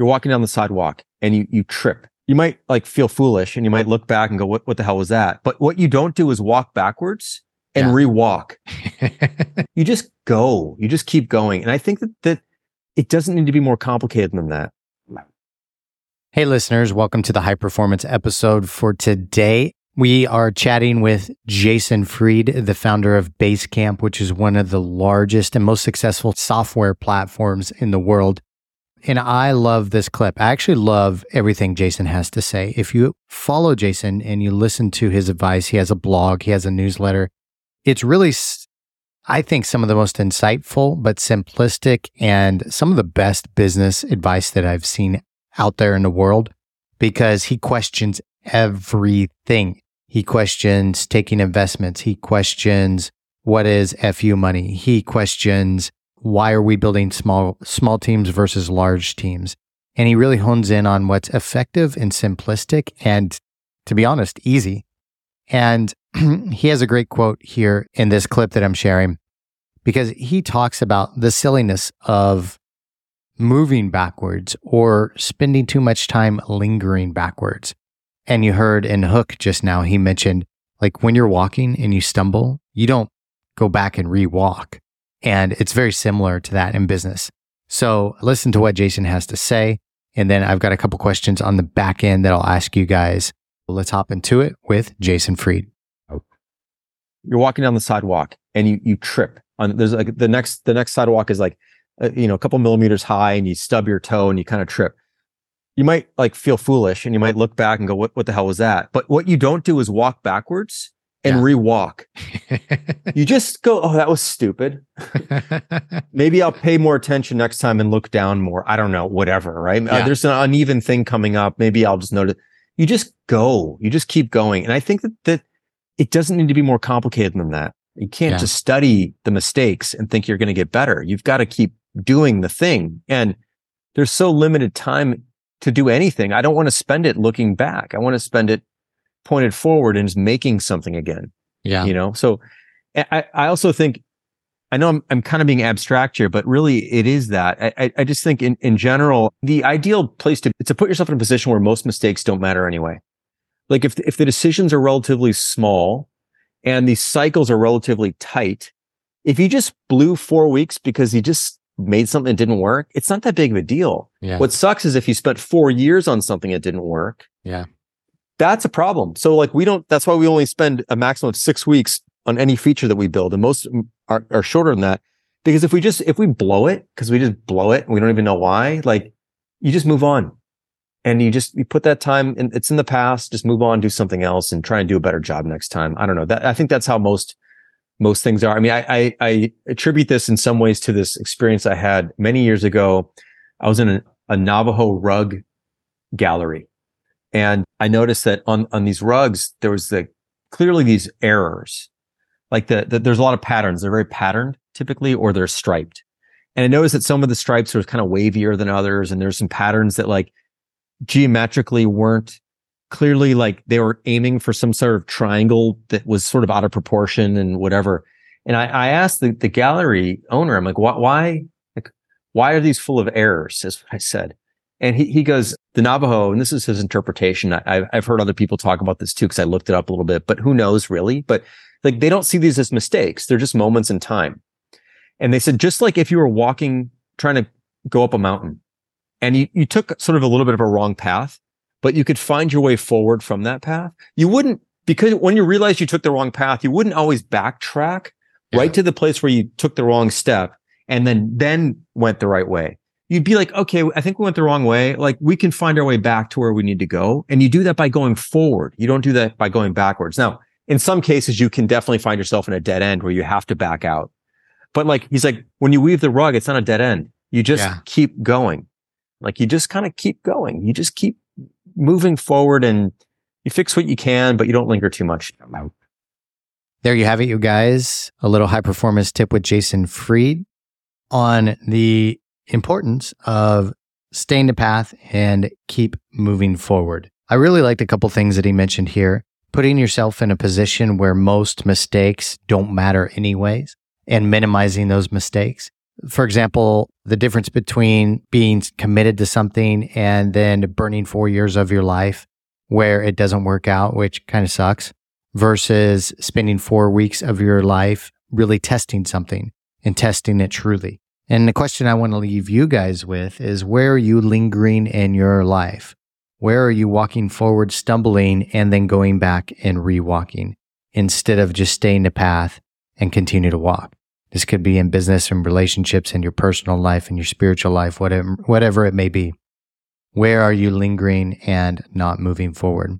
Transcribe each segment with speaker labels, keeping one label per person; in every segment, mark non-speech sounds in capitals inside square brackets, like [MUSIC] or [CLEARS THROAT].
Speaker 1: you're walking down the sidewalk and you you trip. You might like feel foolish and you might look back and go, what, what the hell was that? But what you don't do is walk backwards and
Speaker 2: Yeah.
Speaker 1: rewalk. [LAUGHS] you just go. You just keep going. And I think that that it doesn't need to be more complicated than that.
Speaker 2: Hey, listeners, welcome to the high performance episode for today. We are chatting with Jason Fried, the founder of Basecamp, which is one of the largest and most successful software platforms in the world. And I love this clip. I actually love everything Jason has to say. If you follow Jason and you listen to his advice, he has a blog, he has a newsletter. It's really, I think, some of the most insightful, but simplistic and some of the best business advice that I've seen out there in the world because he questions everything. He questions taking investments. He questions what is FU money. He questions why are we building small small teams versus large teams. And he really hones in on what's effective and simplistic and to be honest, easy. And [CLEARS THROAT] he has a great quote here in this clip that I'm sharing because he talks about the silliness of moving backwards or spending too much time lingering backwards. And you heard in Hook just now, he mentioned like when you're walking and you stumble, you don't go back and re-walk. And it's very similar to that in business. So listen to what Jason has to say. And then I've got a couple questions on the back end that I'll ask you guys. Let's hop into it with Jason Fried.
Speaker 1: You're walking down the sidewalk and you you trip. On there's like the next the next sidewalk is like uh, you know a couple millimeters high and you stub your toe and you kind of trip. You might like feel foolish and you might look back and go, what what the hell was that? But what you don't do is walk backwards and
Speaker 2: Yeah.
Speaker 1: rewalk. You just go, oh, that was stupid. [LAUGHS] maybe I'll pay more attention next time and look down more. I don't know, whatever, right? Uh, there's an uneven thing coming up. Maybe I'll just notice. You just go, you just keep going. And I think that, that it doesn't need to be more complicated than that. You can't
Speaker 2: Yeah.
Speaker 1: just study the mistakes and think you're going to get better. You've got to keep doing the thing. And there's so limited time to do anything. I don't want to spend it looking back. I want to spend it pointed forward and just making something again
Speaker 2: yeah.
Speaker 1: you know so I, I also think i know I'm, I'm kind of being abstract here but really it is that i, I- just think in, in general the ideal place to to put yourself in a position where most mistakes don't matter anyway like if if the decisions are relatively small and the cycles are relatively tight if you just blew four weeks because you just made something that didn't work it's not that big of a deal
Speaker 2: Yeah.
Speaker 1: what sucks is if you spent four years on something that didn't work
Speaker 2: Yeah.
Speaker 1: That's a problem. So like we don't, that's why we only spend a maximum of six weeks on any feature that we build. And most are, are shorter than that. Because if we just, if we blow it, because we just blow it and we don't even know why, like you just move on. And you just, you put that time and it's in the past, just move on, do something else and try and do a better job next time. I don't know. That I think that's how most most things are. I mean, I, I, I attribute this in some ways to this experience I had many years ago. I was in a, a Navajo rug gallery and I noticed that on, on these rugs, there was the clearly these errors. Like the, the there's a lot of patterns. They're very patterned typically, or they're striped. And I noticed that some of the stripes were kind of wavier than others. And there's some patterns that like geometrically weren't clearly like they were aiming for some sort of triangle that was sort of out of proportion and whatever. And I, I asked the, the gallery owner, I'm like, why, why, like, why are these full of errors? Is what I said. And he, he goes, the Navajo, and this is his interpretation. I, I've, heard other people talk about this too, because I looked it up a little bit, but who knows really? But like, they don't see these as mistakes. They're just moments in time. And they said, just like if you were walking, trying to go up a mountain and you, you took sort of a little bit of a wrong path, but you could find your way forward from that path. You wouldn't, because when you realized you took the wrong path, you wouldn't always backtrack
Speaker 2: Yeah.
Speaker 1: right to the place where you took the wrong step and then, then went the right way. You'd be like, okay, I think we went the wrong way. Like we can find our way back to where we need to go. And you do that by going forward. You don't do that by going backwards. Now, in some cases, you can definitely find yourself in a dead end where you have to back out. But like, he's like, when you weave the rug, it's not a dead end. You just
Speaker 2: Yeah.
Speaker 1: keep going. Like you just kind of keep going. You just keep moving forward and you fix what you can, but you don't linger too much.
Speaker 2: There you have it, you guys. A little high performance tip with Jason Fried on the importance of staying the path and keep moving forward. I really liked a couple things that he mentioned here. Putting yourself in a position where most mistakes don't matter anyways and minimizing those mistakes. For example, the difference between being committed to something and then burning four years of your life where it doesn't work out, which kind of sucks, versus spending four weeks of your life really testing something and testing it truly. And the question I want to leave you guys with is where are you lingering in your life? Where are you walking forward, stumbling, and then going back and re-walking instead of just staying the path and continue to walk? This could be in business and relationships and your personal life and your spiritual life, whatever, whatever it may be. Where are you lingering and not moving forward?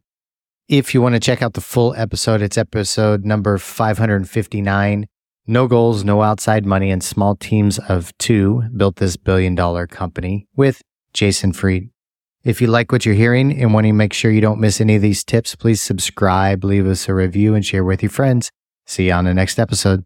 Speaker 2: If you want to check out the full episode, it's episode number 559. No goals, no outside money, and small teams of two built this billion dollar company with Jason Fried. If you like what you're hearing and want to make sure you don't miss any of these tips, please subscribe, leave us a review, and share with your friends. See you on the next episode.